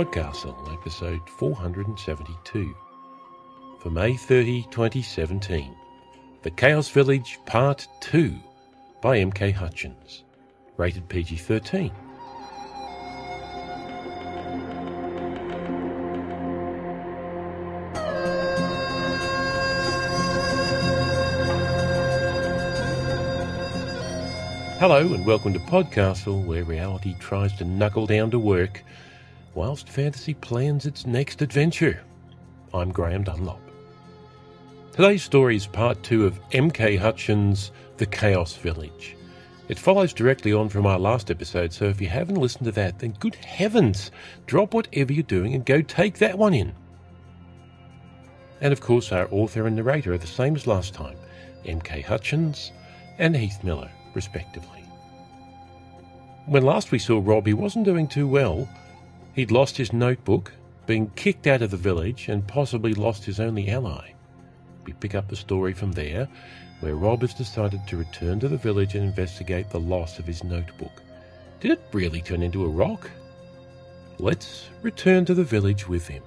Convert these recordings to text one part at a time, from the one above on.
Podcastle, episode 472. For May 30, 2017. The Chaos Village, Part 2 by M.K. Hutchins. Rated PG 13. Hello and welcome to Podcastle, where reality tries to knuckle down to work whilst fantasy plans its next adventure. I'm Graham Dunlop. Today's story is part two of M.K. Hutchins' The Chaos Village. It follows directly on from our last episode, so if you haven't listened to that, then good heavens, drop whatever you're doing and go take that one in. And of course, our author and narrator are the same as last time M.K. Hutchins and Heath Miller, respectively. When last we saw Rob, he wasn't doing too well. He'd lost his notebook, been kicked out of the village, and possibly lost his only ally. We pick up the story from there, where Rob has decided to return to the village and investigate the loss of his notebook. Did it really turn into a rock? Let's return to the village with him.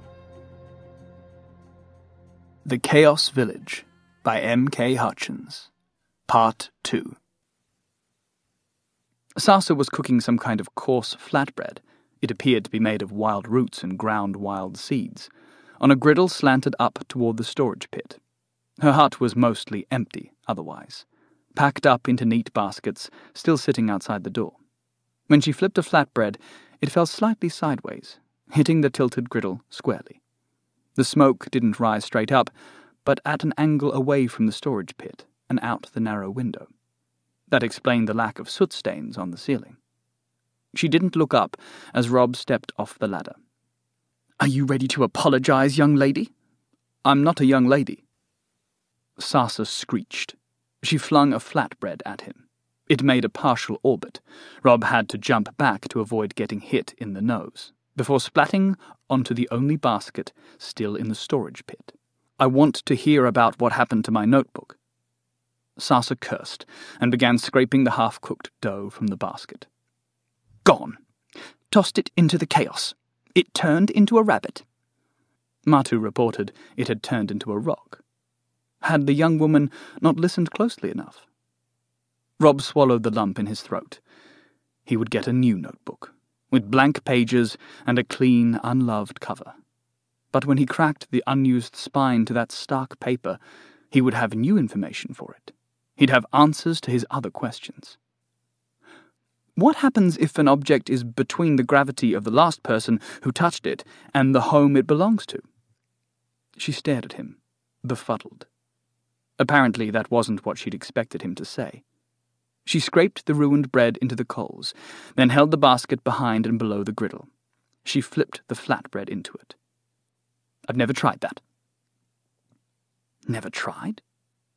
The Chaos Village by M.K. Hutchins. Part 2. Sasa was cooking some kind of coarse flatbread. It appeared to be made of wild roots and ground wild seeds, on a griddle slanted up toward the storage pit. Her hut was mostly empty, otherwise, packed up into neat baskets, still sitting outside the door. When she flipped a flatbread, it fell slightly sideways, hitting the tilted griddle squarely. The smoke didn't rise straight up, but at an angle away from the storage pit and out the narrow window. That explained the lack of soot stains on the ceiling. She didn't look up as Rob stepped off the ladder. Are you ready to apologize, young lady? I'm not a young lady. Sasa screeched. She flung a flatbread at him. It made a partial orbit. Rob had to jump back to avoid getting hit in the nose, before splatting onto the only basket still in the storage pit. I want to hear about what happened to my notebook. Sasa cursed and began scraping the half cooked dough from the basket. Gone. Tossed it into the chaos. It turned into a rabbit. Matu reported it had turned into a rock. Had the young woman not listened closely enough? Rob swallowed the lump in his throat. He would get a new notebook, with blank pages and a clean, unloved cover. But when he cracked the unused spine to that stark paper, he would have new information for it. He'd have answers to his other questions. What happens if an object is between the gravity of the last person who touched it and the home it belongs to? She stared at him, befuddled. Apparently, that wasn't what she'd expected him to say. She scraped the ruined bread into the coals, then held the basket behind and below the griddle. She flipped the flatbread into it. I've never tried that. Never tried?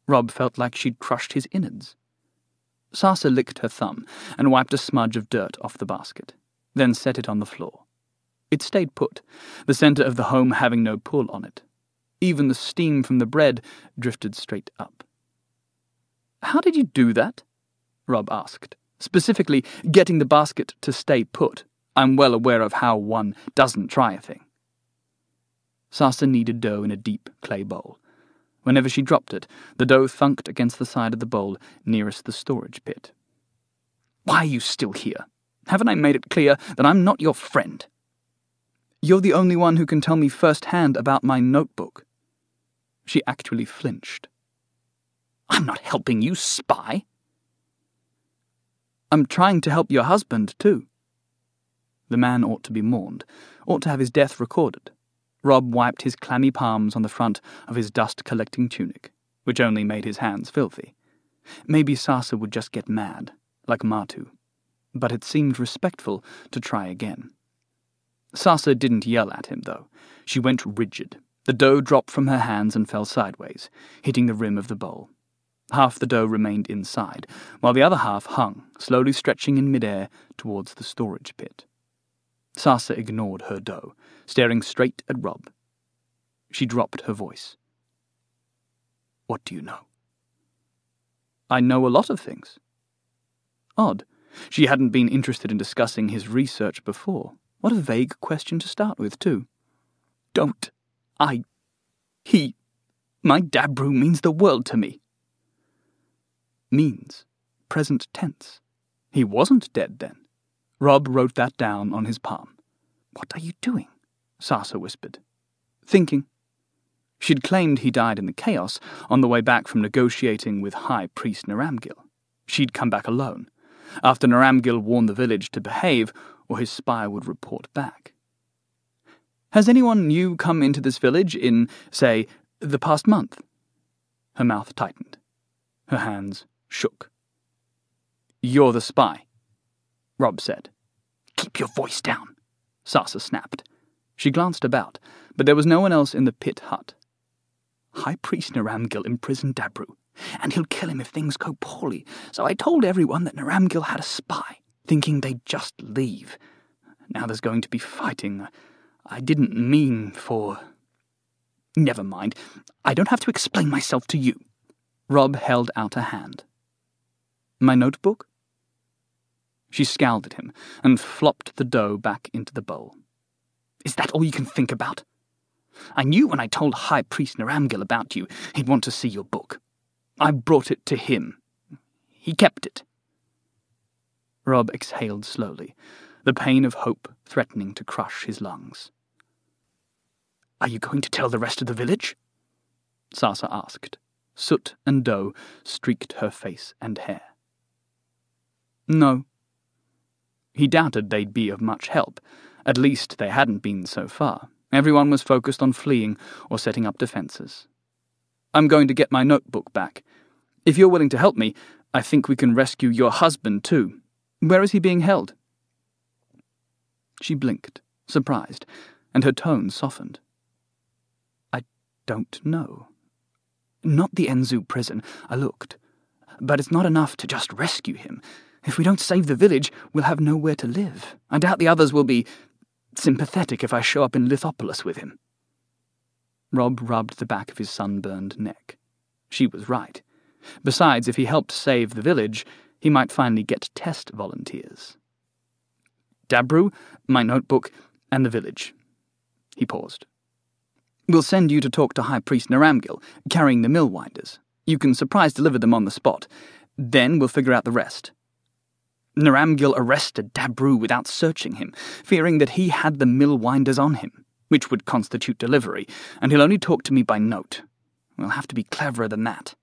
Rob felt like she'd crushed his innards. Sasa licked her thumb and wiped a smudge of dirt off the basket, then set it on the floor. It stayed put, the centre of the home having no pull on it. Even the steam from the bread drifted straight up. How did you do that? Rob asked. Specifically, getting the basket to stay put. I'm well aware of how one doesn't try a thing. Sasa kneaded dough in a deep clay bowl. Whenever she dropped it, the dough thunked against the side of the bowl nearest the storage pit. Why are you still here? Haven't I made it clear that I'm not your friend? You're the only one who can tell me firsthand about my notebook. She actually flinched. I'm not helping you, spy. I'm trying to help your husband, too. The man ought to be mourned, ought to have his death recorded. Rob wiped his clammy palms on the front of his dust collecting tunic, which only made his hands filthy. Maybe Sasa would just get mad, like Matu, but it seemed respectful to try again. Sasa didn't yell at him, though. She went rigid. The dough dropped from her hands and fell sideways, hitting the rim of the bowl. Half the dough remained inside, while the other half hung, slowly stretching in midair towards the storage pit. Sasa ignored her dough, staring straight at Rob. She dropped her voice. What do you know? I know a lot of things. Odd. She hadn't been interested in discussing his research before, What a vague question to start with, too. Don't. I. He. My Dabru means the world to me. Means. Present tense. He wasn't dead then. Rob wrote that down on his palm. What are you doing? Sasa whispered. Thinking. She'd claimed he died in the chaos on the way back from negotiating with High Priest Naramgil. She'd come back alone, after Naramgil warned the village to behave or his spy would report back. Has anyone new come into this village in, say, the past month? Her mouth tightened. Her hands shook. You're the spy, Rob said. Keep your voice down, Sasa snapped. She glanced about, but there was no one else in the pit hut. High Priest Naramgil imprisoned Dabru, and he'll kill him if things go poorly, so I told everyone that Naramgil had a spy, thinking they'd just leave. Now there's going to be fighting. I didn't mean for. Never mind. I don't have to explain myself to you. Rob held out a hand. My notebook? She scowled at him and flopped the dough back into the bowl. Is that all you can think about? I knew when I told High Priest Naramgil about you, he'd want to see your book. I brought it to him. He kept it. Rob exhaled slowly, the pain of hope threatening to crush his lungs. Are you going to tell the rest of the village? Sasa asked. Soot and dough streaked her face and hair. No. He doubted they'd be of much help. At least they hadn't been so far. Everyone was focused on fleeing or setting up defences. I'm going to get my notebook back. If you're willing to help me, I think we can rescue your husband too. Where is he being held? She blinked, surprised, and her tone softened. I don't know. Not the Enzu prison. I looked. But it's not enough to just rescue him. If we don't save the village, we'll have nowhere to live. I doubt the others will be sympathetic if I show up in Lithopolis with him. Rob rubbed the back of his sunburned neck. She was right. Besides, if he helped save the village, he might finally get test volunteers. Dabru, my notebook, and the village. He paused. We'll send you to talk to High Priest Naramgil, carrying the mill winders. You can surprise deliver them on the spot. Then we'll figure out the rest. Naramgil arrested Dabru without searching him, fearing that he had the mill winders on him, which would constitute delivery, and he'll only talk to me by note. We'll have to be cleverer than that.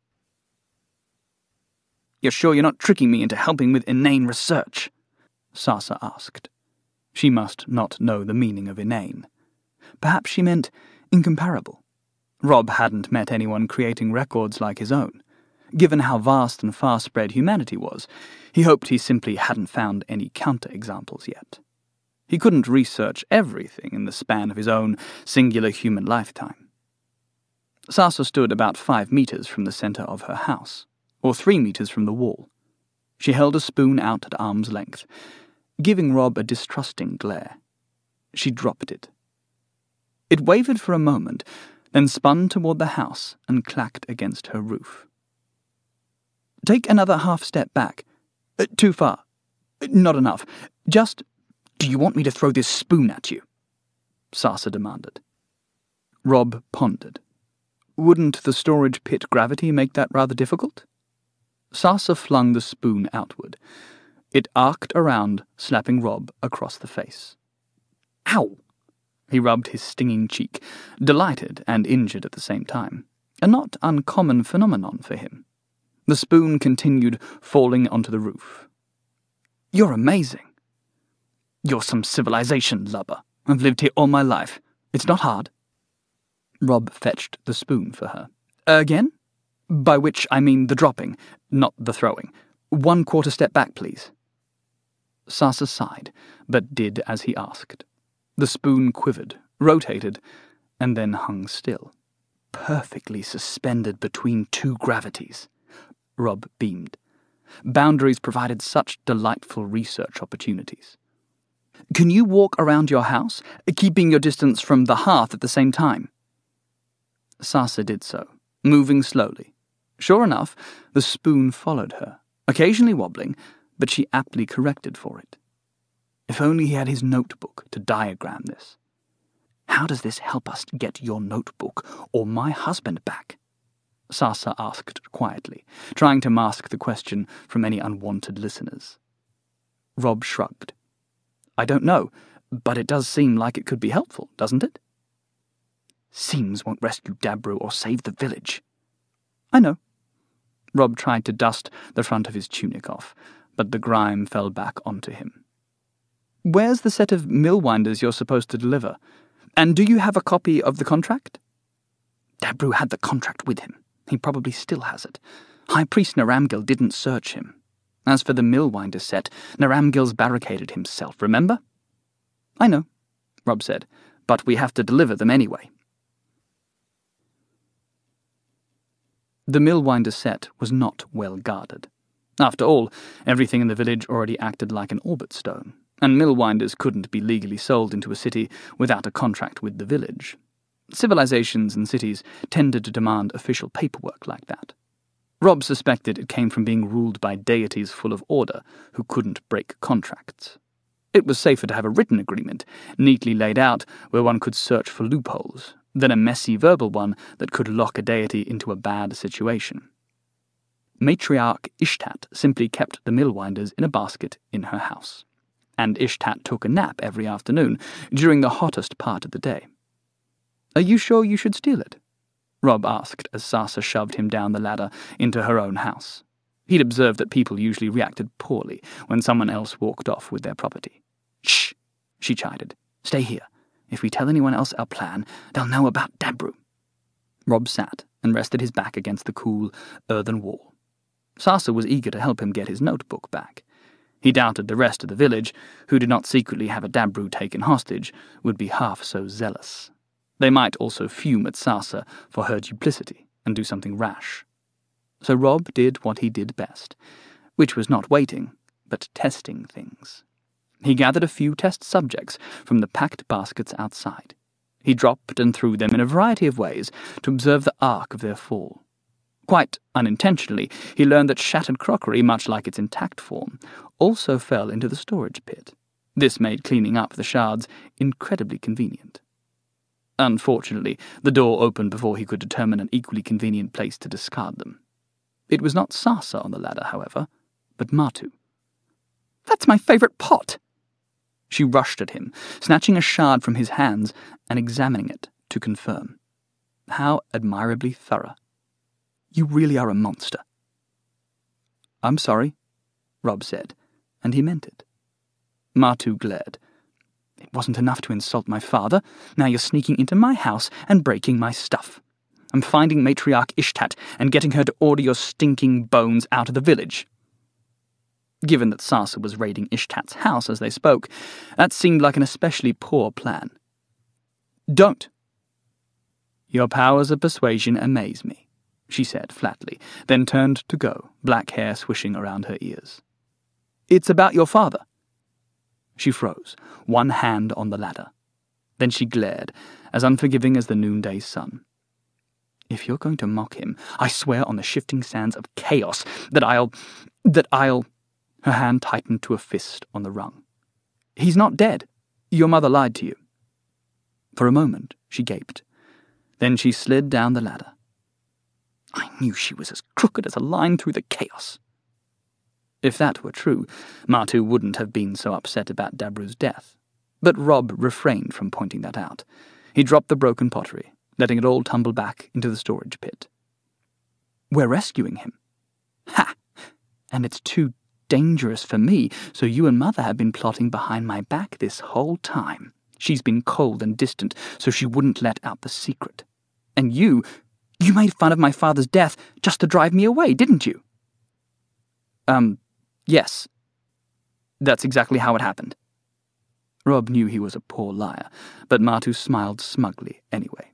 You're sure you're not tricking me into helping with inane research? Sasa asked. She must not know the meaning of inane. Perhaps she meant incomparable. Rob hadn't met anyone creating records like his own. Given how vast and far spread humanity was, he hoped he simply hadn't found any counterexamples yet. He couldn't research everything in the span of his own singular human lifetime. Sasa stood about five meters from the center of her house, or three meters from the wall. She held a spoon out at arm's length, giving Rob a distrusting glare. She dropped it. It wavered for a moment, then spun toward the house and clacked against her roof. Take another half step back. Uh, too far. Uh, not enough. Just, do you want me to throw this spoon at you? Sasa demanded. Rob pondered. Wouldn't the storage pit gravity make that rather difficult? Sasa flung the spoon outward. It arced around, slapping Rob across the face. Ow! He rubbed his stinging cheek, delighted and injured at the same time. A not uncommon phenomenon for him. The spoon continued falling onto the roof. You're amazing. You're some civilization lubber. I've lived here all my life. It's not hard. Rob fetched the spoon for her. Again? By which I mean the dropping, not the throwing. One quarter step back, please. Sasa sighed, but did as he asked. The spoon quivered, rotated, and then hung still. Perfectly suspended between two gravities. Rob beamed. Boundaries provided such delightful research opportunities. Can you walk around your house, keeping your distance from the hearth at the same time? Sasa did so, moving slowly. Sure enough, the spoon followed her, occasionally wobbling, but she aptly corrected for it. If only he had his notebook to diagram this. How does this help us get your notebook or my husband back? Sasa asked quietly, trying to mask the question from any unwanted listeners. Rob shrugged. I don't know, but it does seem like it could be helpful, doesn't it? Seems won't rescue Dabru or save the village. I know. Rob tried to dust the front of his tunic off, but the grime fell back onto him. Where's the set of mill winders you're supposed to deliver? And do you have a copy of the contract? Dabru had the contract with him. He probably still has it. High Priest Naramgil didn't search him. As for the millwinder set, Naramgil's barricaded himself, remember? I know, Rob said, but we have to deliver them anyway. The millwinder set was not well guarded. After all, everything in the village already acted like an orbit stone, and millwinders couldn't be legally sold into a city without a contract with the village. Civilizations and cities tended to demand official paperwork like that. Rob suspected it came from being ruled by deities full of order who couldn't break contracts. It was safer to have a written agreement, neatly laid out, where one could search for loopholes, than a messy verbal one that could lock a deity into a bad situation. Matriarch Ishtat simply kept the millwinders in a basket in her house, and Ishtat took a nap every afternoon during the hottest part of the day. Are you sure you should steal it? Rob asked as Sasa shoved him down the ladder into her own house. He'd observed that people usually reacted poorly when someone else walked off with their property. Shh, she chided. Stay here. If we tell anyone else our plan, they'll know about Dabru. Rob sat and rested his back against the cool, earthen wall. Sasa was eager to help him get his notebook back. He doubted the rest of the village, who did not secretly have a Dabru taken hostage, would be half so zealous. They might also fume at Sasa for her duplicity and do something rash. So Rob did what he did best, which was not waiting, but testing things. He gathered a few test subjects from the packed baskets outside. He dropped and threw them in a variety of ways to observe the arc of their fall. Quite unintentionally, he learned that shattered crockery, much like its intact form, also fell into the storage pit. This made cleaning up the shards incredibly convenient. Unfortunately, the door opened before he could determine an equally convenient place to discard them. It was not Sasa on the ladder, however, but Matu. That's my favourite pot! She rushed at him, snatching a shard from his hands and examining it to confirm. How admirably thorough. You really are a monster. I'm sorry, Rob said, and he meant it. Matu glared. It wasn't enough to insult my father. Now you're sneaking into my house and breaking my stuff. I'm finding matriarch Ishtat and getting her to order your stinking bones out of the village. Given that Sasa was raiding Ishtat's house as they spoke, that seemed like an especially poor plan. Don't. Your powers of persuasion amaze me, she said flatly, then turned to go, black hair swishing around her ears. It's about your father. She froze, one hand on the ladder. Then she glared, as unforgiving as the noonday sun. If you're going to mock him, I swear on the shifting sands of chaos that I'll. that I'll. Her hand tightened to a fist on the rung. He's not dead. Your mother lied to you. For a moment, she gaped. Then she slid down the ladder. I knew she was as crooked as a line through the chaos. If that were true, Matu wouldn't have been so upset about Dabru's death. But Rob refrained from pointing that out. He dropped the broken pottery, letting it all tumble back into the storage pit. We're rescuing him. Ha! And it's too dangerous for me, so you and Mother have been plotting behind my back this whole time. She's been cold and distant, so she wouldn't let out the secret. And you, you made fun of my father's death just to drive me away, didn't you? Um, Yes. That's exactly how it happened. Rob knew he was a poor liar, but Matu smiled smugly anyway.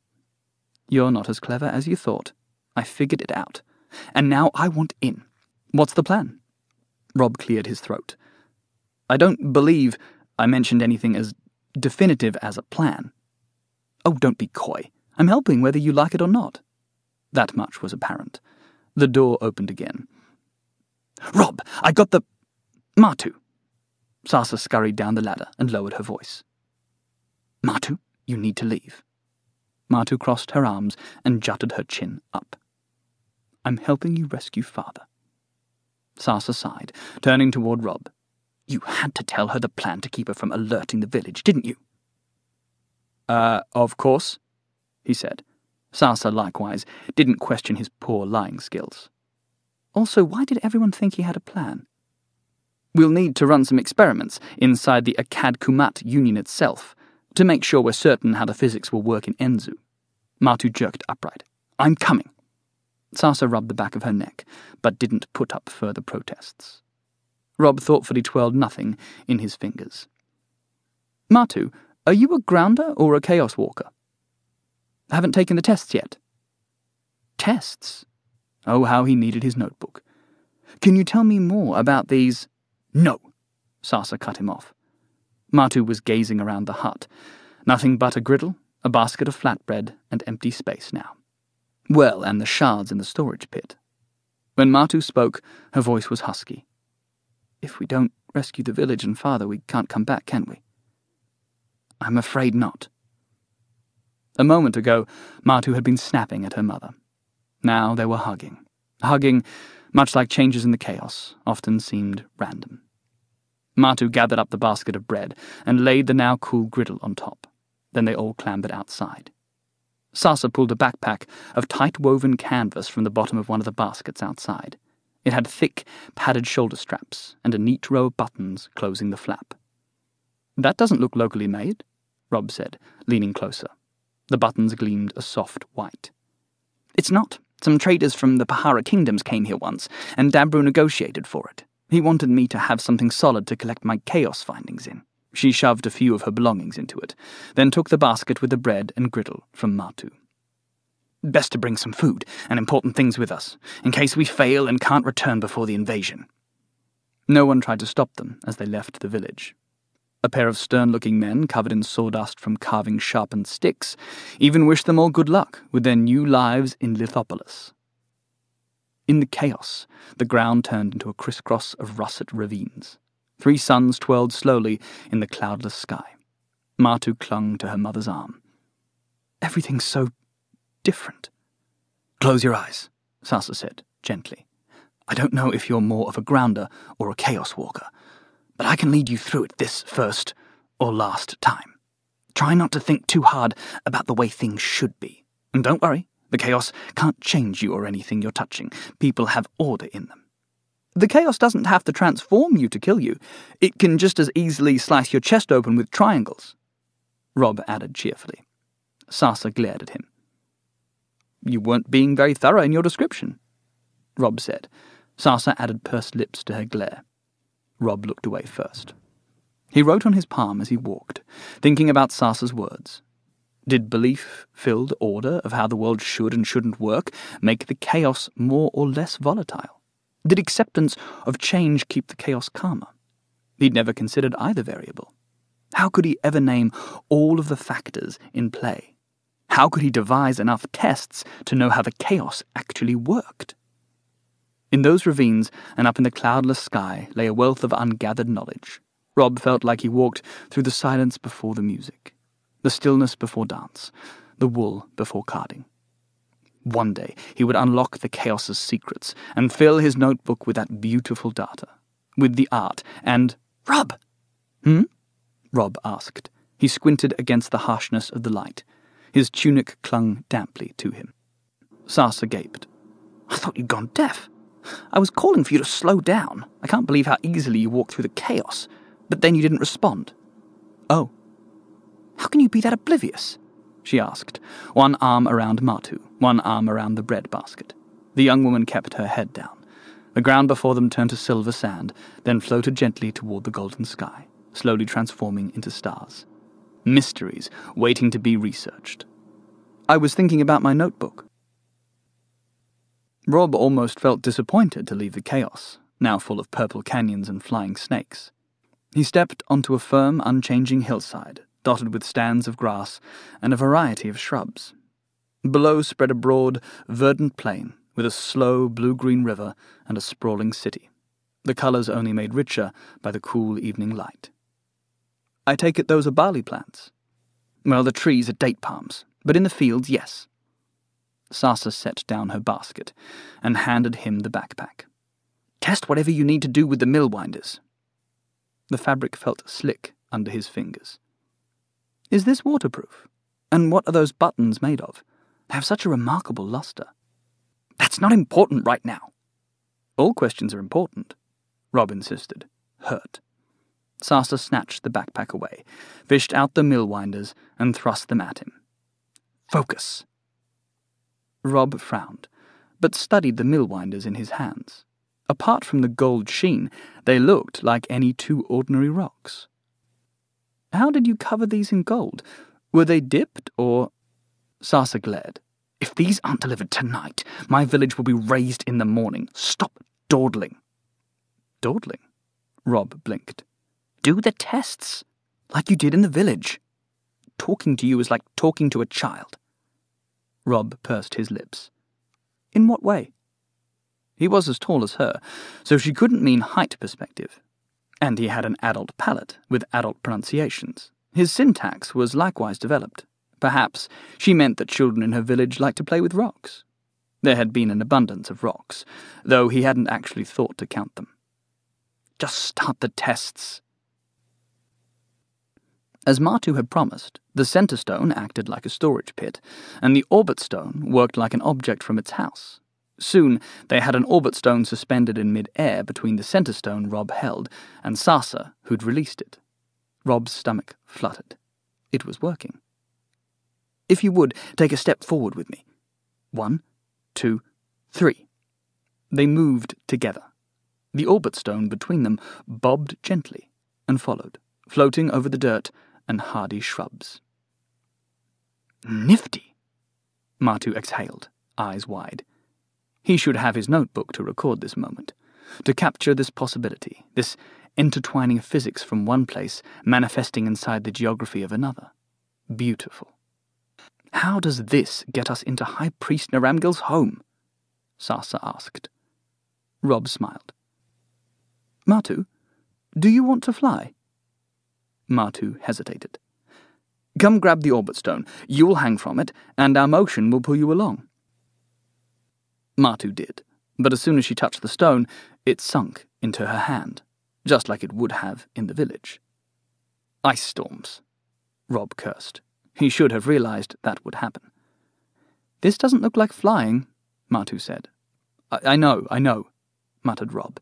You're not as clever as you thought. I figured it out. And now I want in. What's the plan? Rob cleared his throat. I don't believe I mentioned anything as definitive as a plan. Oh, don't be coy. I'm helping whether you like it or not. That much was apparent. The door opened again. Rob, I got the. Matu. Sasa scurried down the ladder and lowered her voice. Matu, you need to leave. Matu crossed her arms and jutted her chin up. I'm helping you rescue father. Sasa sighed, turning toward Rob. You had to tell her the plan to keep her from alerting the village, didn't you? Uh, of course, he said. Sasa, likewise, didn't question his poor lying skills. Also, why did everyone think he had a plan? We'll need to run some experiments inside the Akkad Kumat Union itself to make sure we're certain how the physics will work in Enzu. Martu jerked upright. I'm coming. Sasa rubbed the back of her neck, but didn't put up further protests. Rob thoughtfully twirled nothing in his fingers. Martu, are you a grounder or a chaos walker? Haven't taken the tests yet. Tests? Oh, how he needed his notebook. Can you tell me more about these? No, Sasa cut him off. Martu was gazing around the hut. Nothing but a griddle, a basket of flatbread, and empty space now. Well, and the shards in the storage pit. When Martu spoke, her voice was husky. If we don't rescue the village and father, we can't come back, can we? I'm afraid not. A moment ago, Martu had been snapping at her mother. Now they were hugging. Hugging, much like changes in the chaos, often seemed random. Martu gathered up the basket of bread and laid the now cool griddle on top. Then they all clambered outside. Sasa pulled a backpack of tight woven canvas from the bottom of one of the baskets outside. It had thick, padded shoulder straps and a neat row of buttons closing the flap. That doesn't look locally made, Rob said, leaning closer. The buttons gleamed a soft white. It's not. Some traders from the Pahara kingdoms came here once, and Dabru negotiated for it. He wanted me to have something solid to collect my chaos findings in. She shoved a few of her belongings into it, then took the basket with the bread and griddle from Martu. Best to bring some food and important things with us, in case we fail and can't return before the invasion. No one tried to stop them as they left the village. A pair of stern looking men, covered in sawdust from carving sharpened sticks, even wished them all good luck with their new lives in Lithopolis. In the chaos, the ground turned into a crisscross of russet ravines. Three suns twirled slowly in the cloudless sky. Martu clung to her mother's arm. Everything's so different. Close your eyes, Sasa said, gently. I don't know if you're more of a grounder or a chaos walker, but I can lead you through it this first or last time. Try not to think too hard about the way things should be. And don't worry, the chaos can't change you or anything you're touching. People have order in them. The chaos doesn't have to transform you to kill you. It can just as easily slice your chest open with triangles. Rob added cheerfully. Sasa glared at him. You weren't being very thorough in your description, Rob said. Sasa added pursed lips to her glare. Rob looked away first. He wrote on his palm as he walked, thinking about Sasa's words. Did belief filled order of how the world should and shouldn't work make the chaos more or less volatile? Did acceptance of change keep the chaos calmer? He'd never considered either variable. How could he ever name all of the factors in play? How could he devise enough tests to know how the chaos actually worked? In those ravines and up in the cloudless sky lay a wealth of ungathered knowledge. Rob felt like he walked through the silence before the music, the stillness before dance, the wool before carding. One day he would unlock the chaos's secrets and fill his notebook with that beautiful data, with the art, and. Rob! Hmm? Rob asked. He squinted against the harshness of the light. His tunic clung damply to him. Sasa gaped. I thought you'd gone deaf. I was calling for you to slow down. I can't believe how easily you walked through the chaos. But then you didn't respond. Oh. How can you be that oblivious? she asked, one arm around Martu, one arm around the bread basket. The young woman kept her head down. The ground before them turned to silver sand, then floated gently toward the golden sky, slowly transforming into stars. Mysteries waiting to be researched. I was thinking about my notebook. Rob almost felt disappointed to leave the chaos, now full of purple canyons and flying snakes. He stepped onto a firm, unchanging hillside, dotted with stands of grass and a variety of shrubs. Below spread a broad, verdant plain with a slow blue green river and a sprawling city. the colours only made richer by the cool evening light. I take it those are barley plants. Well, the trees are date palms, but in the fields, yes. Sasa set down her basket and handed him the backpack. Test whatever you need to do with the mill winders. The fabric felt slick under his fingers. Is this waterproof? And what are those buttons made of? They have such a remarkable luster. That's not important right now. All questions are important, Rob insisted, hurt. Sasa snatched the backpack away, fished out the mill winders, and thrust them at him. Focus. Rob frowned, but studied the mill winders in his hands. Apart from the gold sheen, they looked like any two ordinary rocks. How did you cover these in gold? Were they dipped, or. Sasa glared. If these aren't delivered tonight, my village will be razed in the morning. Stop dawdling. Dawdling? Rob blinked. Do the tests, like you did in the village. Talking to you is like talking to a child. Rob pursed his lips. In what way? He was as tall as her, so she couldn't mean height perspective. And he had an adult palate with adult pronunciations. His syntax was likewise developed. Perhaps she meant that children in her village liked to play with rocks. There had been an abundance of rocks, though he hadn't actually thought to count them. Just start the tests. As Martu had promised, the centre stone acted like a storage pit, and the orbit stone worked like an object from its house. Soon they had an orbit stone suspended in mid-air between the centre stone Rob held and Sasa, who'd released it. Rob's stomach fluttered. It was working. If you would, take a step forward with me. One, two, three. They moved together. The orbit stone between them bobbed gently and followed, floating over the dirt and hardy shrubs. Nifty! Martu exhaled, eyes wide. He should have his notebook to record this moment, to capture this possibility, this intertwining of physics from one place manifesting inside the geography of another. Beautiful. How does this get us into High Priest Naramgil's home? Sasa asked. Rob smiled. Martu, do you want to fly? Martu hesitated. Come grab the orbit stone. You'll hang from it, and our motion will pull you along. Martu did, but as soon as she touched the stone, it sunk into her hand, just like it would have in the village. Ice storms, Rob cursed. He should have realized that would happen. This doesn't look like flying, Martu said. I, I know, I know, muttered Rob.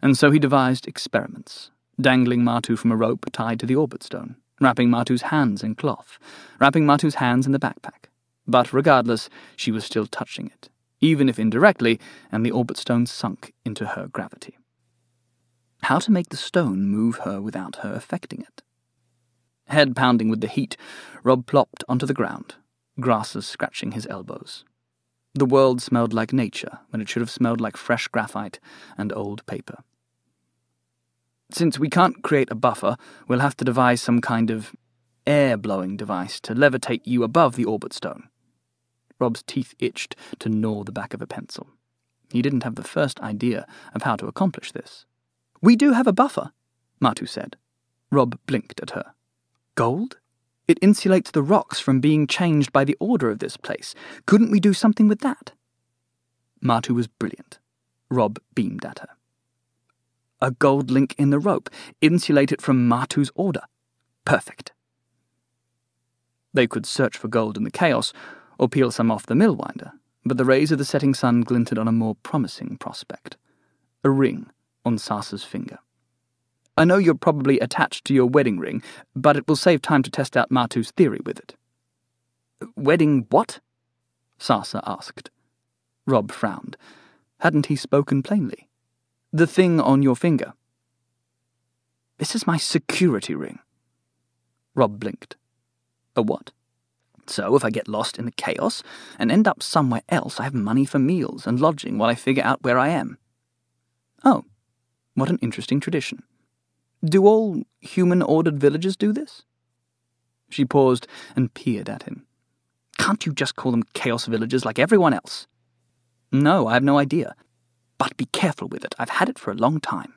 And so he devised experiments, dangling Martu from a rope tied to the orbit stone, wrapping Martu's hands in cloth, wrapping Martu's hands in the backpack. But regardless, she was still touching it, even if indirectly, and the orbit stone sunk into her gravity. How to make the stone move her without her affecting it? Head pounding with the heat, Rob plopped onto the ground, grasses scratching his elbows. The world smelled like nature when it should have smelled like fresh graphite and old paper. Since we can't create a buffer, we'll have to devise some kind of air blowing device to levitate you above the orbit stone. Rob's teeth itched to gnaw the back of a pencil. He didn't have the first idea of how to accomplish this. We do have a buffer, Martu said. Rob blinked at her. Gold? It insulates the rocks from being changed by the order of this place. Couldn't we do something with that? Martu was brilliant. Rob beamed at her. A gold link in the rope. Insulate it from Martu's order. Perfect. They could search for gold in the chaos, or peel some off the millwinder, but the rays of the setting sun glinted on a more promising prospect. A ring on Sasa's finger. I know you're probably attached to your wedding ring, but it will save time to test out Martu's theory with it. Wedding what? Sasa asked. Rob frowned. Hadn't he spoken plainly? The thing on your finger. This is my security ring. Rob blinked. A what? So, if I get lost in the chaos and end up somewhere else, I have money for meals and lodging while I figure out where I am. Oh, what an interesting tradition. Do all human ordered villages do this? She paused and peered at him. Can't you just call them chaos villages like everyone else? No, I have no idea. But be careful with it. I've had it for a long time.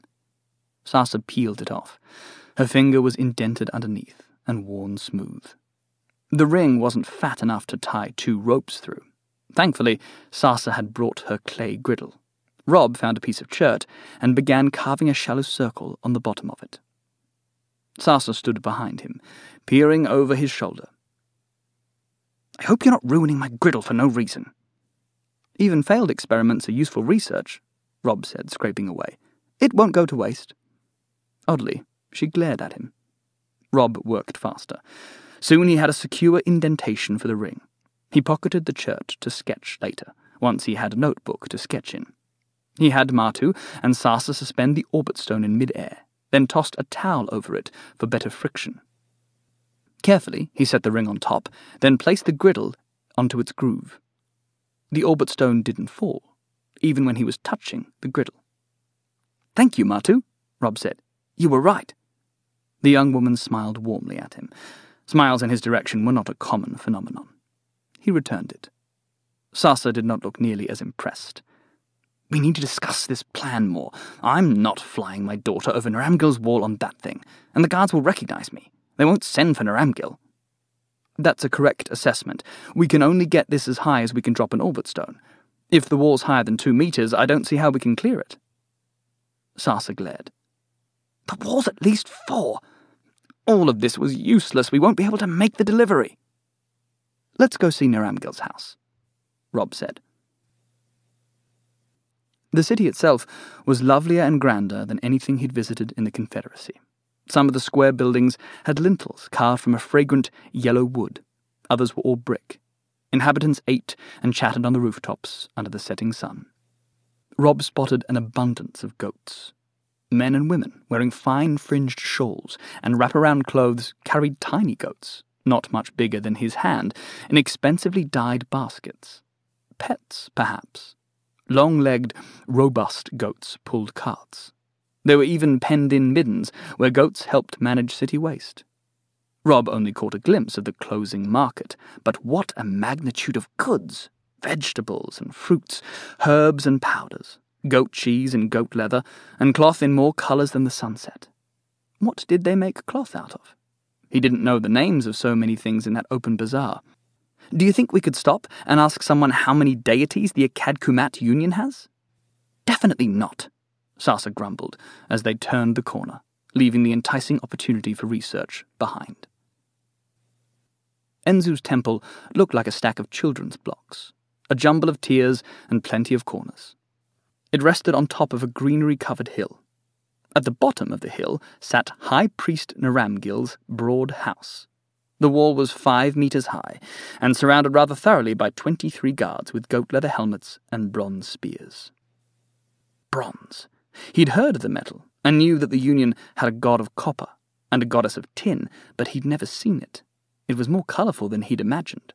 Sasa peeled it off. Her finger was indented underneath and worn smooth. The ring wasn't fat enough to tie two ropes through. Thankfully, Sasa had brought her clay griddle. Rob found a piece of chert and began carving a shallow circle on the bottom of it. Sasa stood behind him, peering over his shoulder. I hope you're not ruining my griddle for no reason. Even failed experiments are useful research, Rob said, scraping away. It won't go to waste. Oddly, she glared at him. Rob worked faster. Soon he had a secure indentation for the ring. He pocketed the chert to sketch later, once he had a notebook to sketch in. He had Martu and Sasa suspend the orbit stone in midair, then tossed a towel over it for better friction. Carefully, he set the ring on top, then placed the griddle onto its groove. The orbit stone didn't fall, even when he was touching the griddle. Thank you, Martu, Rob said. You were right. The young woman smiled warmly at him. Smiles in his direction were not a common phenomenon. He returned it. Sasa did not look nearly as impressed. We need to discuss this plan more. I'm not flying my daughter over Naramgil's wall on that thing, and the guards will recognize me. They won't send for Naramgil. That's a correct assessment. We can only get this as high as we can drop an orbit stone. If the wall's higher than two meters, I don't see how we can clear it. Sasa glared. The wall's at least four. All of this was useless. We won't be able to make the delivery. Let's go see Naramgil's house, Rob said. The city itself was lovelier and grander than anything he'd visited in the Confederacy. Some of the square buildings had lintels carved from a fragrant yellow wood, others were all brick. Inhabitants ate and chatted on the rooftops under the setting sun. Rob spotted an abundance of goats. Men and women wearing fine fringed shawls and wraparound clothes carried tiny goats, not much bigger than his hand, in expensively dyed baskets. Pets, perhaps, Long legged, robust goats pulled carts. There were even penned in middens where goats helped manage city waste. Rob only caught a glimpse of the closing market, but what a magnitude of goods! Vegetables and fruits, herbs and powders, goat cheese and goat leather, and cloth in more colours than the sunset. What did they make cloth out of? He didn't know the names of so many things in that open bazaar, do you think we could stop and ask someone how many deities the Akkad Kumat Union has? Definitely not, Sasa grumbled as they turned the corner, leaving the enticing opportunity for research behind. Enzu's temple looked like a stack of children's blocks, a jumble of tiers and plenty of corners. It rested on top of a greenery covered hill. At the bottom of the hill sat High Priest Naramgil's broad house, the wall was five meters high and surrounded rather thoroughly by 23 guards with goat leather helmets and bronze spears. Bronze. He'd heard of the metal and knew that the Union had a god of copper and a goddess of tin, but he'd never seen it. It was more colourful than he'd imagined.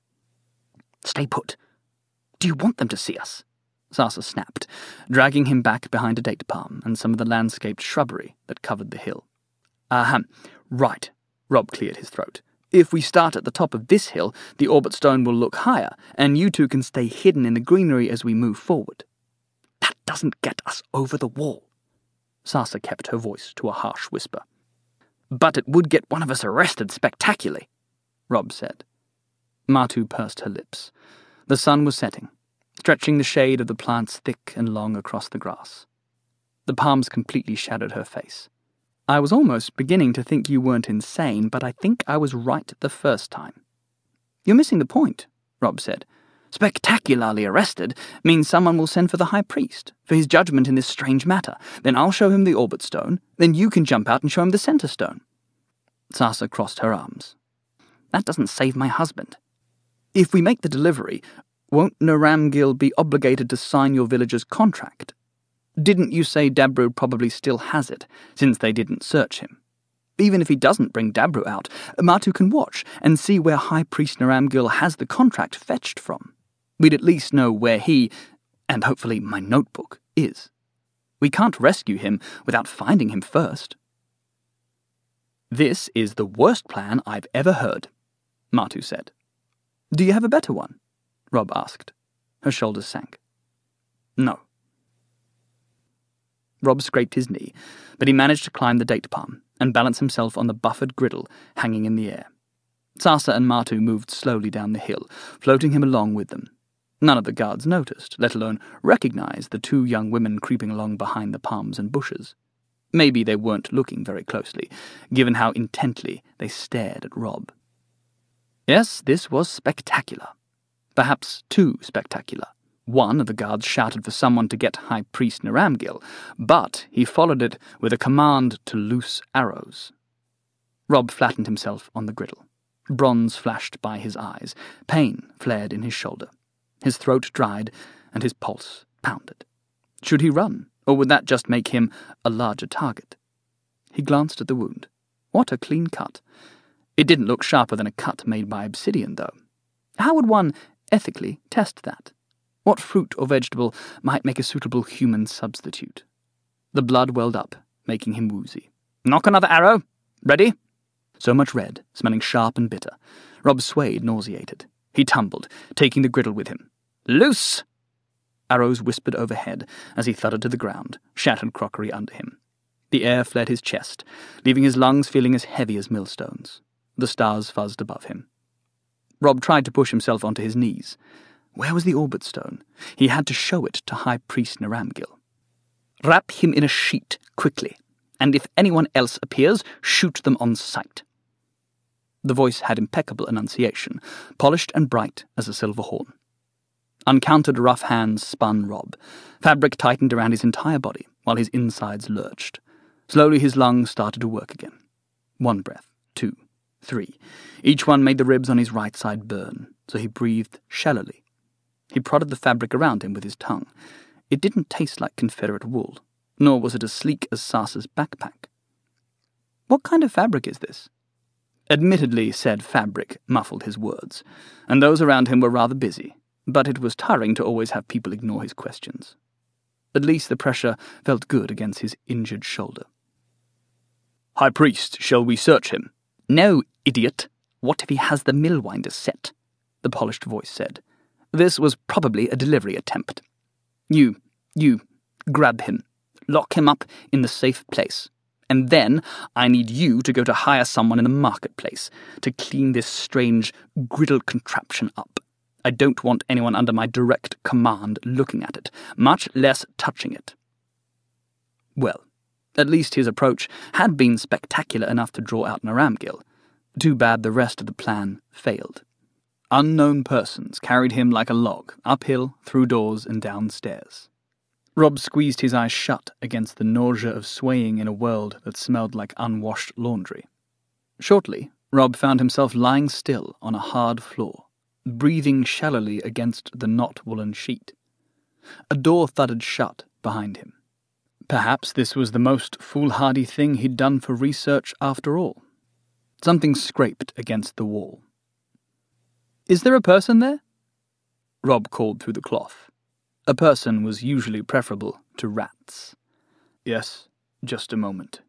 Stay put. Do you want them to see us? Sasa snapped, dragging him back behind a date palm and some of the landscaped shrubbery that covered the hill. Ahem, right. Rob cleared his throat. If we start at the top of this hill, the orbit stone will look higher, and you two can stay hidden in the greenery as we move forward. That doesn't get us over the wall. Sasa kept her voice to a harsh whisper. But it would get one of us arrested spectacularly, Rob said. Martu pursed her lips. The sun was setting, stretching the shade of the plants thick and long across the grass. The palms completely shadowed her face. I was almost beginning to think you weren't insane, but I think I was right the first time. You're missing the point, Rob said. Spectacularly arrested means someone will send for the high priest for his judgment in this strange matter. Then I'll show him the orbit stone. Then you can jump out and show him the center stone. Sasa crossed her arms. That doesn't save my husband. If we make the delivery, won't Naramgil be obligated to sign your village's contract? Didn't you say Dabru probably still has it, since they didn't search him? Even if he doesn't bring Dabru out, Matu can watch and see where High Priest Naramgil has the contract fetched from. We'd at least know where he, and hopefully my notebook, is. We can't rescue him without finding him first. This is the worst plan I've ever heard, Martu said. Do you have a better one? Rob asked. Her shoulders sank. No. Rob scraped his knee, but he managed to climb the date palm and balance himself on the buffered griddle hanging in the air. Sasa and Martu moved slowly down the hill, floating him along with them. None of the guards noticed, let alone recognized the two young women creeping along behind the palms and bushes. Maybe they weren't looking very closely, given how intently they stared at Rob. Yes, this was spectacular. Perhaps too spectacular. One of the guards shouted for someone to get High Priest Naramgil, but he followed it with a command to loose arrows. Rob flattened himself on the griddle. Bronze flashed by his eyes. Pain flared in his shoulder. His throat dried, and his pulse pounded. Should he run, or would that just make him a larger target? He glanced at the wound. What a clean cut. It didn't look sharper than a cut made by obsidian, though. How would one ethically test that? What fruit or vegetable might make a suitable human substitute? The blood welled up, making him woozy. Knock another arrow. Ready? So much red, smelling sharp and bitter. Rob swayed, nauseated. He tumbled, taking the griddle with him. Loose! Arrows whispered overhead as he thudded to the ground, shattered crockery under him. The air fled his chest, leaving his lungs feeling as heavy as millstones. The stars fuzzed above him. Rob tried to push himself onto his knees. Where was the orbit stone? He had to show it to High Priest Naramgil. Wrap him in a sheet, quickly, and if anyone else appears, shoot them on sight. The voice had impeccable enunciation, polished and bright as a silver horn. Uncounted rough hands spun Rob. Fabric tightened around his entire body, while his insides lurched. Slowly his lungs started to work again. One breath, two, three. Each one made the ribs on his right side burn, so he breathed shallowly. He prodded the fabric around him with his tongue. It didn't taste like Confederate wool, nor was it as sleek as Sasa's backpack. What kind of fabric is this? Admittedly, said fabric muffled his words, and those around him were rather busy, but it was tiring to always have people ignore his questions. At least the pressure felt good against his injured shoulder. High Priest, shall we search him? No, idiot. What if he has the millwinder set? The polished voice said. This was probably a delivery attempt. You, you, grab him. Lock him up in the safe place. And then I need you to go to hire someone in the marketplace to clean this strange griddle contraption up. I don't want anyone under my direct command looking at it, much less touching it. Well, at least his approach had been spectacular enough to draw out Naramgil. Too bad the rest of the plan failed. Unknown persons carried him like a log, uphill, through doors, and downstairs. Rob squeezed his eyes shut against the nausea of swaying in a world that smelled like unwashed laundry. Shortly, Rob found himself lying still on a hard floor, breathing shallowly against the not woolen sheet. A door thudded shut behind him. Perhaps this was the most foolhardy thing he'd done for research after all. Something scraped against the wall. Is there a person there? Rob called through the cloth. A person was usually preferable to rats. Yes, just a moment.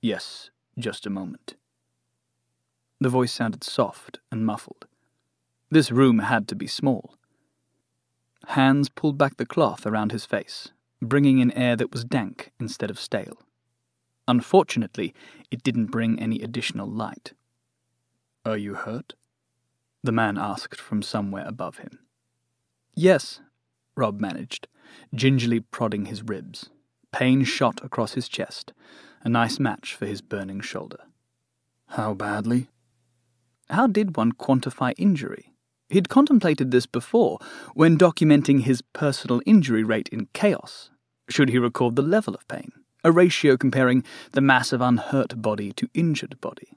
Yes, just a moment. The voice sounded soft and muffled. This room had to be small. Hands pulled back the cloth around his face, bringing in air that was dank instead of stale. Unfortunately, it didn't bring any additional light. Are you hurt? The man asked from somewhere above him. Yes, Rob managed, gingerly prodding his ribs. Pain shot across his chest, a nice match for his burning shoulder. How badly? How did one quantify injury? He'd contemplated this before, when documenting his personal injury rate in chaos. Should he record the level of pain? A ratio comparing the mass of unhurt body to injured body.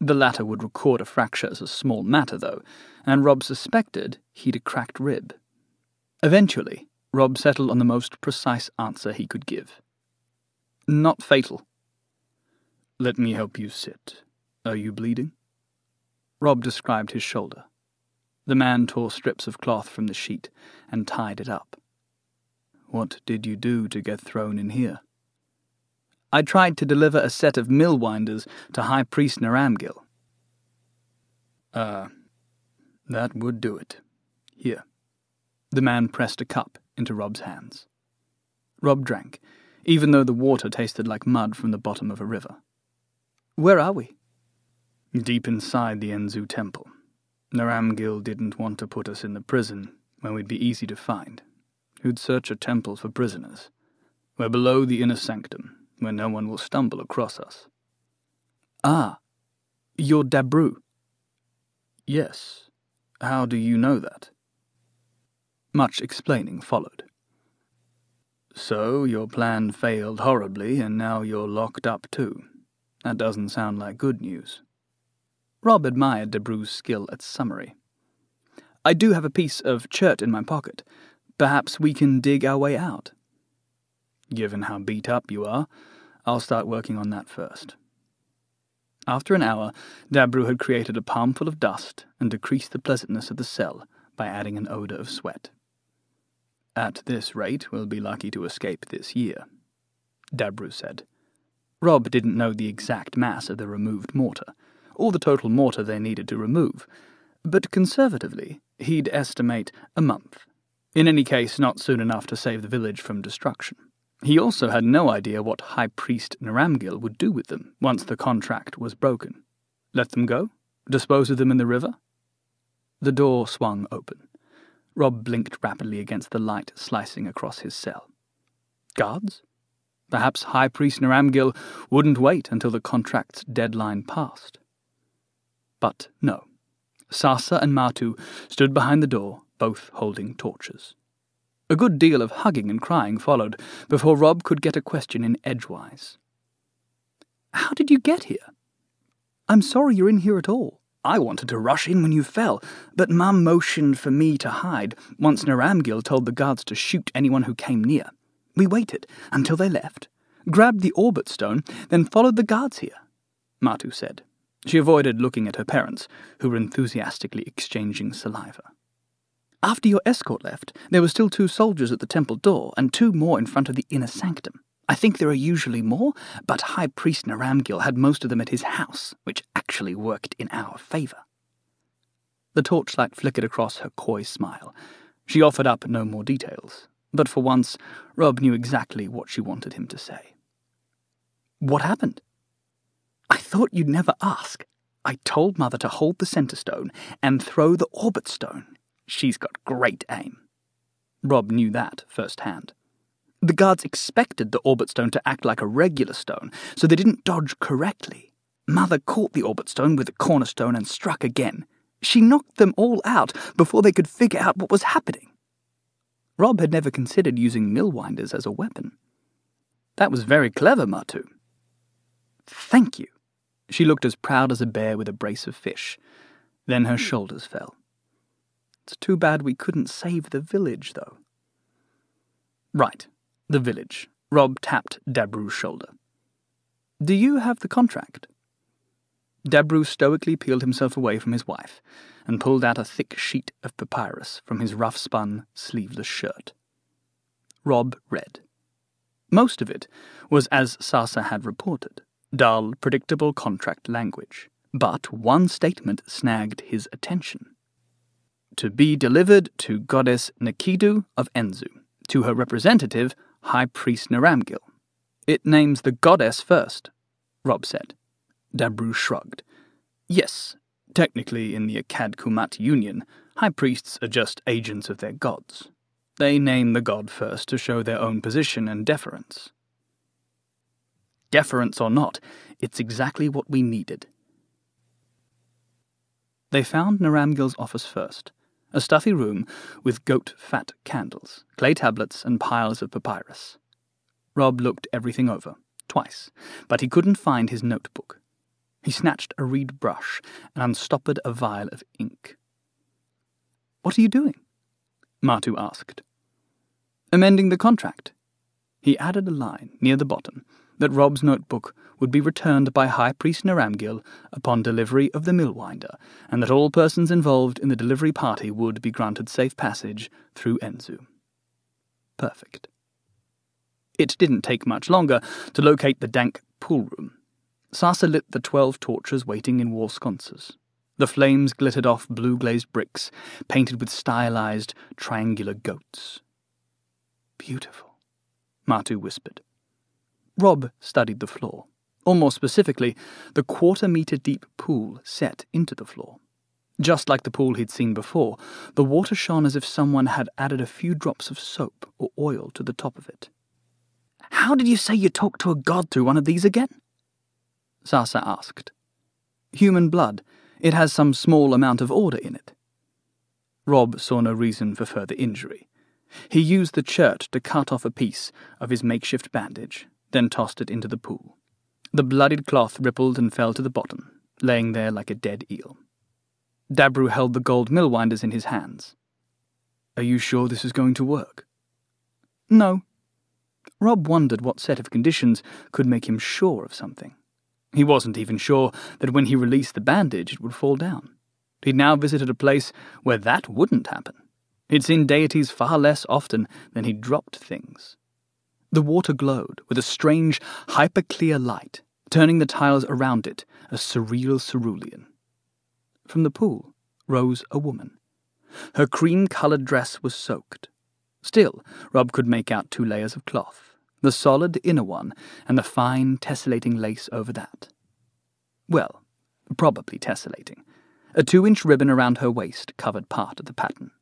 The latter would record a fracture as a small matter, though, and Rob suspected he'd a cracked rib. Eventually, Rob settled on the most precise answer he could give. Not fatal. Let me help you sit. Are you bleeding? Rob described his shoulder. The man tore strips of cloth from the sheet and tied it up. What did you do to get thrown in here? I tried to deliver a set of mill winders to High Priest Naramgil. Ah, uh, that would do it. Here. The man pressed a cup into Rob's hands. Rob drank, even though the water tasted like mud from the bottom of a river. Where are we? Deep inside the Enzu temple. Naramgil didn't want to put us in the prison when we'd be easy to find. Who'd search a temple for prisoners? We're below the inner sanctum, where no one will stumble across us. Ah, you're Dabru. Yes. How do you know that? Much explaining followed. So, your plan failed horribly, and now you're locked up too. That doesn't sound like good news. Rob admired Dabru's skill at summary. I do have a piece of chert in my pocket. Perhaps we can dig our way out. Given how beat up you are, I'll start working on that first. After an hour, Dabru had created a palmful of dust and decreased the pleasantness of the cell by adding an odour of sweat. At this rate, we'll be lucky to escape this year, Dabru said. Rob didn't know the exact mass of the removed mortar, or the total mortar they needed to remove, but conservatively, he'd estimate a month. In any case, not soon enough to save the village from destruction. He also had no idea what High Priest Naramgil would do with them once the contract was broken. Let them go? Dispose of them in the river? The door swung open. Rob blinked rapidly against the light slicing across his cell. Guards? Perhaps High Priest Naramgil wouldn't wait until the contract's deadline passed. But no. Sasa and Matu stood behind the door, both holding torches. A good deal of hugging and crying followed before Rob could get a question in edgewise. How did you get here? I'm sorry you're in here at all. I wanted to rush in when you fell, but Mum motioned for me to hide once Naramgil told the guards to shoot anyone who came near. We waited until they left, grabbed the orbit stone, then followed the guards here, Matu said. She avoided looking at her parents, who were enthusiastically exchanging saliva. After your escort left, there were still two soldiers at the temple door and two more in front of the inner sanctum. I think there are usually more, but High Priest Naramgil had most of them at his house, which actually worked in our favour. The torchlight flickered across her coy smile. She offered up no more details, but for once, Rob knew exactly what she wanted him to say. What happened? I thought you'd never ask. I told Mother to hold the centre stone and throw the orbit stone. She's got great aim. Rob knew that firsthand. The guards expected the orbit stone to act like a regular stone, so they didn't dodge correctly. Mother caught the orbit stone with the cornerstone and struck again. She knocked them all out before they could figure out what was happening. Rob had never considered using mill winders as a weapon. That was very clever, Matu. Thank you. She looked as proud as a bear with a brace of fish. Then her shoulders fell. It's too bad we couldn't save the village, though. Right, the village. Rob tapped Dabru's shoulder. Do you have the contract? Dabru stoically peeled himself away from his wife and pulled out a thick sheet of papyrus from his rough spun, sleeveless shirt. Rob read. Most of it was as Sasa had reported dull, predictable contract language. But one statement snagged his attention to be delivered to goddess Nakidu of Enzu, to her representative, High Priest Naramgil. It names the goddess first, Rob said. Dabru shrugged. Yes, technically in the Akkad Kumat Union, high priests are just agents of their gods. They name the god first to show their own position and deference. Deference or not, it's exactly what we needed. They found Naramgil's office first, a stuffy room with goat fat candles, clay tablets, and piles of papyrus. Rob looked everything over, twice, but he couldn't find his notebook. He snatched a reed brush and unstoppered a vial of ink. What are you doing? Matu asked. Amending the contract. He added a line near the bottom that Rob's notebook would be returned by High Priest Naramgil upon delivery of the millwinder, and that all persons involved in the delivery party would be granted safe passage through Enzu. Perfect. It didn't take much longer to locate the dank pool room. Sasa lit the twelve torches waiting in wall sconces. The flames glittered off blue glazed bricks, painted with stylized, triangular goats. Beautiful, Matu whispered. Rob studied the floor, or more specifically, the quarter metre deep pool set into the floor. Just like the pool he'd seen before, the water shone as if someone had added a few drops of soap or oil to the top of it. How did you say you talked to a god through one of these again? Sasa asked. Human blood. It has some small amount of order in it. Rob saw no reason for further injury. He used the chert to cut off a piece of his makeshift bandage, then tossed it into the pool. The bloodied cloth rippled and fell to the bottom, laying there like a dead eel. Dabru held the gold mill winders in his hands. Are you sure this is going to work? No. Rob wondered what set of conditions could make him sure of something. He wasn't even sure that when he released the bandage it would fall down. He'd now visited a place where that wouldn't happen. He'd seen deities far less often than he'd dropped things. The water glowed with a strange, hyper-clear light, turning the tiles around it a surreal cerulean. From the pool rose a woman. Her cream-coloured dress was soaked. Still, Rob could make out two layers of cloth, the solid inner one and the fine tessellating lace over that. Well, probably tessellating. A two-inch ribbon around her waist covered part of the pattern.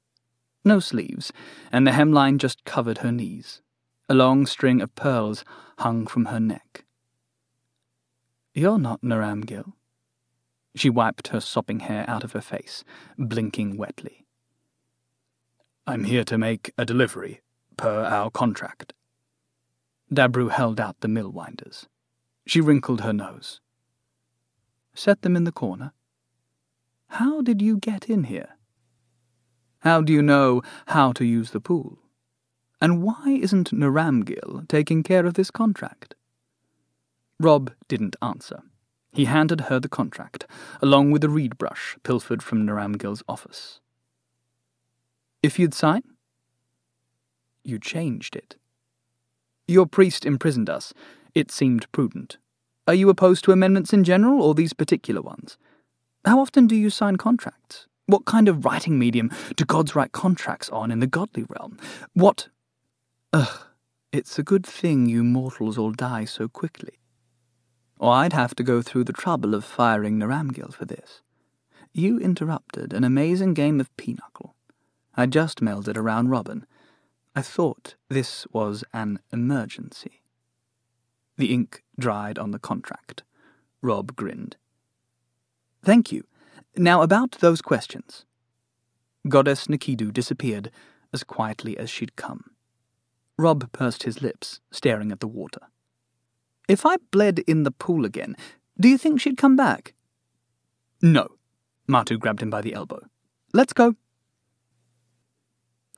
No sleeves, and the hemline just covered her knees. A long string of pearls hung from her neck. You're not Naramgil. She wiped her sopping hair out of her face, blinking wetly. I'm here to make a delivery, per our contract. Dabru held out the mill winders. She wrinkled her nose. Set them in the corner. How did you get in here? How do you know how to use the pool? And why isn't Naramgil taking care of this contract? Rob didn't answer. He handed her the contract, along with a reed brush pilfered from Naramgil's office. If you'd sign? You changed it. Your priest imprisoned us. It seemed prudent. Are you opposed to amendments in general, or these particular ones? How often do you sign contracts? What kind of writing medium do gods write contracts on in the godly realm? What. Ugh, it's a good thing you mortals all die so quickly. Or I'd have to go through the trouble of firing Naramgil for this. You interrupted an amazing game of pinochle. I just melded a round robin. I thought this was an emergency. The ink dried on the contract. Rob grinned. Thank you. Now, about those questions. Goddess Nikidu disappeared as quietly as she'd come. Rob pursed his lips, staring at the water. If I bled in the pool again, do you think she'd come back? No. Matu grabbed him by the elbow. Let's go.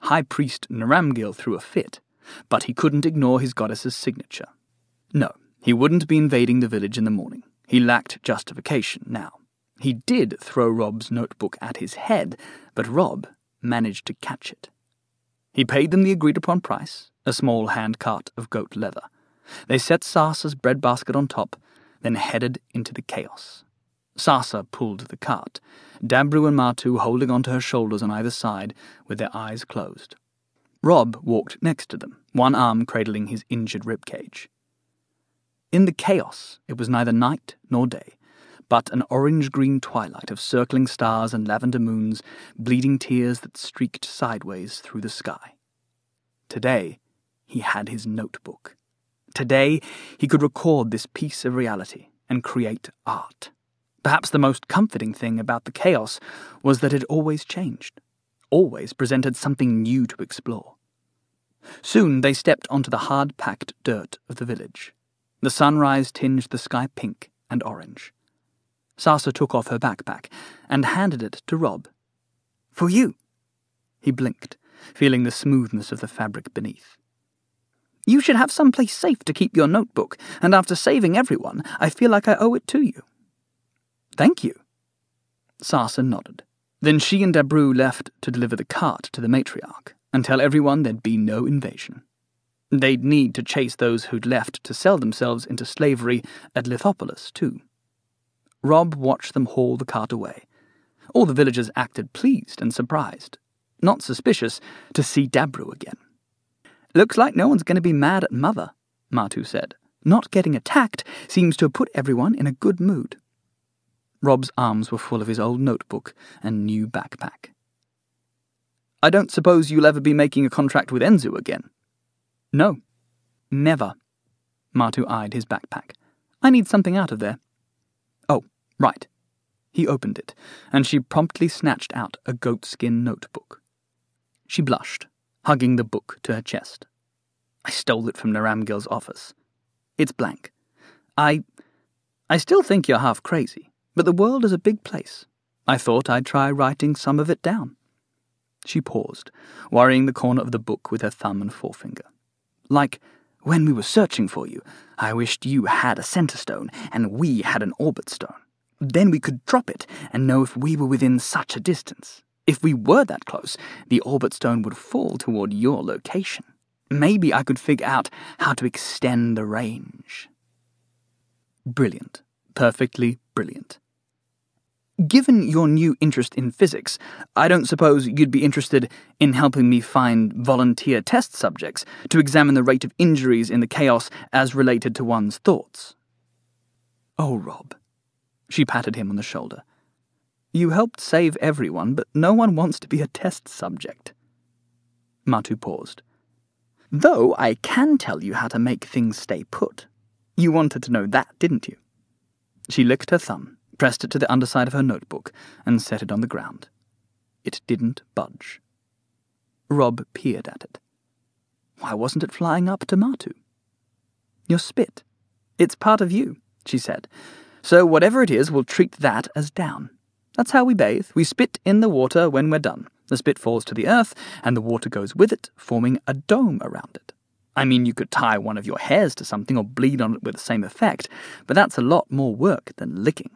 High Priest Naramgil threw a fit, but he couldn't ignore his goddess's signature. No, he wouldn't be invading the village in the morning. He lacked justification now. He did throw Rob's notebook at his head, but Rob managed to catch it. He paid them the agreed upon price, a small hand cart of goat leather. They set Sasa's breadbasket on top, then headed into the chaos. Sasa pulled the cart, Dabru and Matu holding onto her shoulders on either side with their eyes closed. Rob walked next to them, one arm cradling his injured rib cage. In the chaos, it was neither night nor day but an orange green twilight of circling stars and lavender moons, bleeding tears that streaked sideways through the sky. Today, he had his notebook. Today, he could record this piece of reality and create art. Perhaps the most comforting thing about the chaos was that it always changed, always presented something new to explore. Soon they stepped onto the hard packed dirt of the village. The sunrise tinged the sky pink and orange. Sasa took off her backpack and handed it to Rob. For you. He blinked, feeling the smoothness of the fabric beneath. You should have some place safe to keep your notebook, and after saving everyone, I feel like I owe it to you. Thank you. Sasa nodded. Then she and Dabru left to deliver the cart to the matriarch and tell everyone there'd be no invasion. They'd need to chase those who'd left to sell themselves into slavery at Lithopolis, too. Rob watched them haul the cart away. All the villagers acted pleased and surprised, not suspicious, to see Dabru again. Looks like no one's going to be mad at Mother, Matu said, Not getting attacked seems to have put everyone in a good mood. Rob's arms were full of his old notebook and new backpack. I don't suppose you'll ever be making a contract with Enzu again. No, never. Matu eyed his backpack. I need something out of there. Oh, right. He opened it, and she promptly snatched out a goatskin notebook. She blushed, hugging the book to her chest. I stole it from Naramgil's office. It's blank. I. I still think you're half crazy, but the world is a big place. I thought I'd try writing some of it down. She paused, worrying the corner of the book with her thumb and forefinger. Like, when we were searching for you, I wished you had a center stone and we had an orbit stone. Then we could drop it and know if we were within such a distance. If we were that close, the orbit stone would fall toward your location. Maybe I could figure out how to extend the range. Brilliant. Perfectly brilliant. Given your new interest in physics, I don't suppose you'd be interested in helping me find volunteer test subjects to examine the rate of injuries in the chaos as related to one's thoughts. Oh, Rob. She patted him on the shoulder. You helped save everyone, but no one wants to be a test subject. Matu paused. Though I can tell you how to make things stay put. You wanted to know that, didn't you? She licked her thumb pressed it to the underside of her notebook, and set it on the ground. It didn't budge. Rob peered at it. Why wasn't it flying up to Matu? Your spit. It's part of you, she said. So whatever it is, we'll treat that as down. That's how we bathe. We spit in the water when we're done. The spit falls to the earth, and the water goes with it, forming a dome around it. I mean, you could tie one of your hairs to something or bleed on it with the same effect, but that's a lot more work than licking.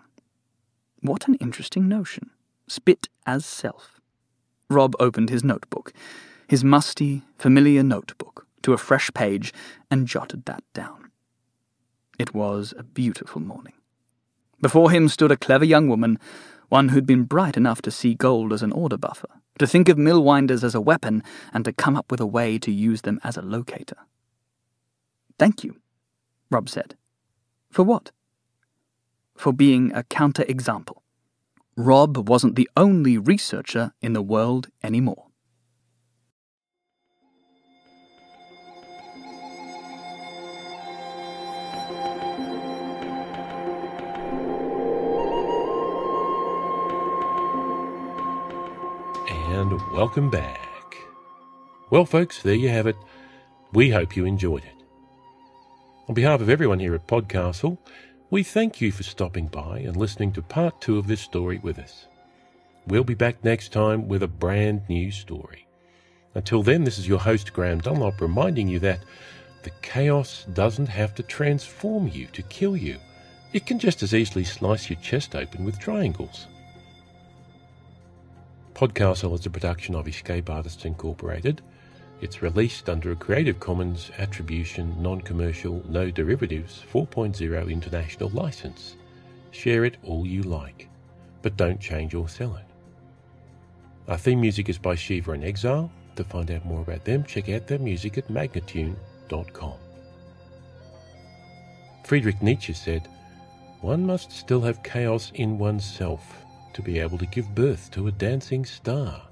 What an interesting notion. Spit as self. Rob opened his notebook, his musty, familiar notebook, to a fresh page and jotted that down. It was a beautiful morning. Before him stood a clever young woman, one who'd been bright enough to see gold as an order buffer, to think of mill winders as a weapon, and to come up with a way to use them as a locator. Thank you, Rob said. For what? for being a counterexample. Rob wasn't the only researcher in the world anymore. And welcome back. Well, folks, there you have it. We hope you enjoyed it. On behalf of everyone here at Podcastle, we thank you for stopping by and listening to part two of this story with us. We'll be back next time with a brand new story. Until then, this is your host, Graeme Dunlop, reminding you that the chaos doesn't have to transform you to kill you. It can just as easily slice your chest open with triangles. Podcastle is a production of Escape Artists Incorporated. It's released under a Creative Commons Attribution Non Commercial No Derivatives 4.0 International License. Share it all you like, but don't change or sell it. Our theme music is by Shiva in Exile. To find out more about them, check out their music at magnatune.com. Friedrich Nietzsche said, One must still have chaos in oneself to be able to give birth to a dancing star.